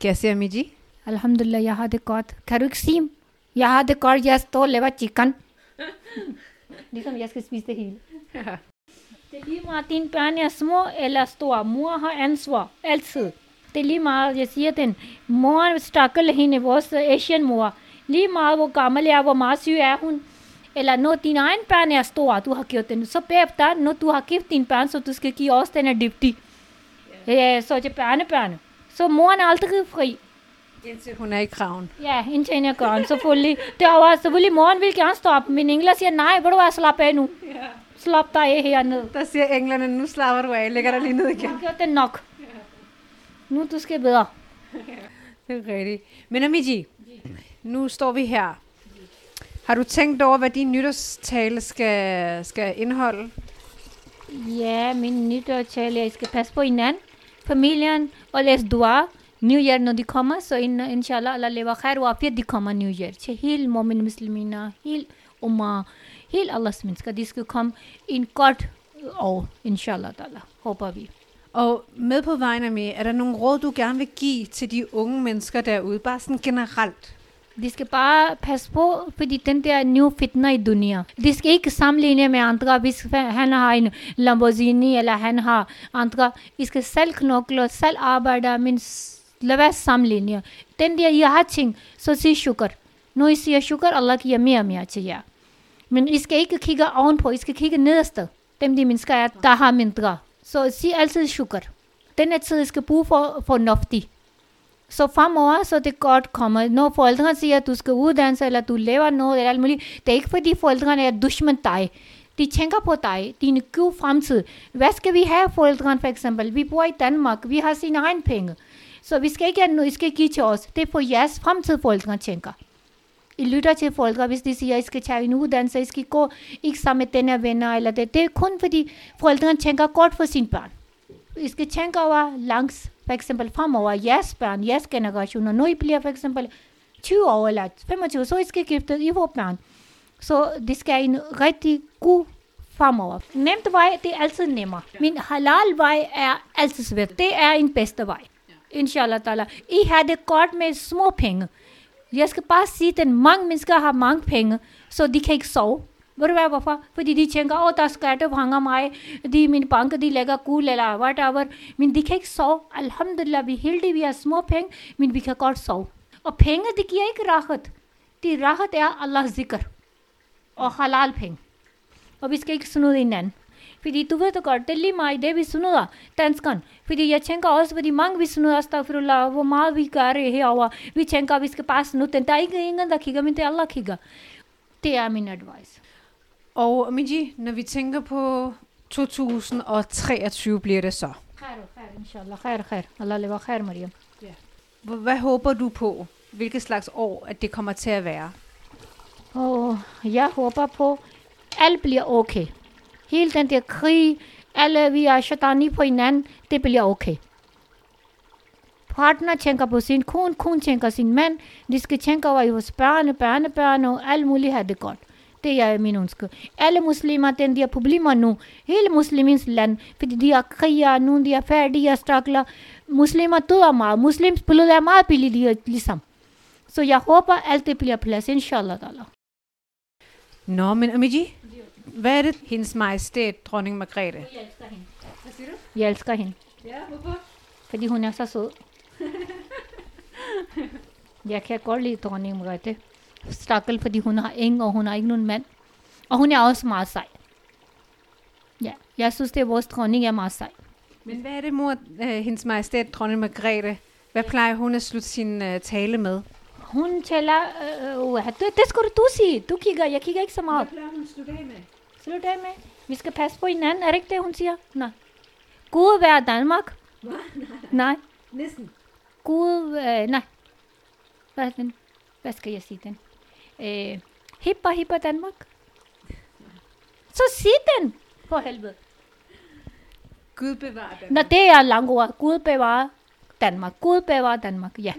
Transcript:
कैसे अम्मी जी? अलहमदुल्ला यहाँ देखो खैर सीम यहाँ देखो यस तो लेवा चिकन। दिसम यस तेली तो मुआ हा एंसवा एल्स। तेली मा स्टाकल एशियन मुआ। ली मा वो कामल या वो हुन। एला नो तीन आयन तू तो नो तू तीन सो तुसके की डिप्टी। सोचे पैन पैन। Har. Så har. Ja, moren er aldrig fri. Indtil hun er i kraven. Ja, indtil jeg gør den, selvfølgelig. Det er jo selvfølgelig, moren vil gerne stoppe, men Engler siger, nej, vil du være slap af nu? Ja. Slap dig af hernede. Der siger englerne, nu slapper du af, lægger dig lige ned igen. har gjort det nok. Nu du skal bedre. Det er rigtigt. Men Amiji, nu står vi her. Har du tænkt over, hvad din nytårstale skal, skal indeholde? Ja, min nytårstale, jeg skal passe på hinanden, familien og læse dua. New Year, når de kommer, så in, inshallah, Allah lever khair og afiyat, de kommer New Year. Til hele mu'min muslimina, hele umma, hele Allahs mennesker, de skal komme i en godt år, inshallah, ta'ala, håber vi. Og med på vejen af med, er der nogle råd, du gerne vil give til de unge mennesker derude? Bare sådan generelt. De skal bare passe på, fordi den der new fitna i dunia. De skal ikke sammenligne med andre, hvis han har en Lamborghini, eller han har andre. I skal selv knokle, selv arbejde, men lad være sammenligne. Den der, jeg har ting, så sig sukker. Nu I siger sukker, Allah giver mere og mere til jer. Men I skal ikke kigge ovenpå, I skal kigge nederst. Dem de mennesker er, der har mindre. Så sig altid sukker. Den er tid, I skal bruge for fornuftigt. Så fremover, så det godt kommer. Når forældrene siger, at du skal uddanne sig, eller du laver noget, eller alt muligt, det er ikke fordi forældrene er dushman dig. De tænker på dig, din god fremtid. Hvad skal vi have, forældrene for eksempel? Vi bor i Danmark, vi har sine egne penge. Så vi skal ikke have noget, I skal give til os. Det er på jeres fremtid, forældrene tænker. I lytter til forældre, hvis de siger, at I skal tage en uddannelse, I skal gå ikke sammen med den her venner, eller det. Det er kun fordi forældrene tænker godt for sine børn. I skal tænke over langs, for eksempel fremover, jeres børn, jeres generationer. Når I bliver for eksempel 20 år eller 25, så I skal gifte I får børn. Så det skal en rigtig god fremover. Nemt vej, det er altid nemmere. Min halal vej er altid svært. Det er en bedste vej. Inshallah ta'ala. I har det godt med små penge. Jeg skal bare sige, at mange mennesker har mange penge, så de kan ikke sove. Ved du hvad, hvorfor? Fordi de tænker, åh, oh, der skal det vranger mig. De, min bank, de lægger kul eller whatever. Men de kan ikke sove. Alhamdulillah, vi er heldige, vi har små penge, men vi kan godt sove. Og penge, det giver ikke eh, rahat. Det rahat er Allahs zikr. Og halal penge. Og vi skal ikke snude hinanden. Fordi du ved det godt, det er lige mig, det, vi snuder danskeren. Fordi jeg tænker også, fordi mange vi snuder, astagfirullah, hvor meget vi gør det herover. Vi tænker, at vi skal bare snude den. Der er ikke ingen, der kigger, men det er Allah kigger. Det er min advice. Og Amiji, når vi tænker på 2023 bliver det så. Khair, khair, inshallah. Khair, khair. Allah lever khair, Mariam. Hvor- Hvad håber du på? Hvilket slags år, at det kommer til at være? Og jeg håber på, alt bliver okay. Hele den der krig, alle vi er shatani på hinanden, det bliver okay. Partner tænker på sin kone, kone tænker sin mand. De skal tænke over vores børne, børnebørn og alt muligt har det godt. Det er min ønske. Alle muslimer, den de har problemer nu. Hele muslimens land, fordi de har kriger, nu de er færdige, er struggler. Muslimer døder meget. Muslims blod er meget billigt, lige- ligesom. Så jeg håber, alt det bliver plads, inshallah. Nå, men Amiji, hvad er det, hendes majestæt, dronning Margrethe? Jeg elsker hende. Hvad siger du? Jeg elsker hende, Ja, hvorfor? fordi hun er så sød. jeg kan godt lide dronning Margrethe. Stakkel, fordi hun har ingen, og hun har ikke nogen mand. Og hun er også meget sej. Ja, jeg synes, det er vores dronning er meget sej. Men hvad er det, mor, øh, hendes majestæt, dronning Margrethe? Hvad plejer hun at slutte sin øh, tale med? Hun taler, øh, øh, det, det skulle du sige. Du kigger, jeg kigger ikke så meget. plejer hun at slutte af med? Slut af med. Vi skal passe på hinanden. Er det ikke det, hun siger? Nej. Gud være Danmark. Hvad? Nej. Næsten. Gud, øh, nej. Hvad? Hvad skal jeg sige den? Øh, hipper, hipper Danmark. Så sig den, for helvede. Gud bevarer Nå, det er langt ord. Gud bevarer Danmark. Gud bevarer Danmark, ja.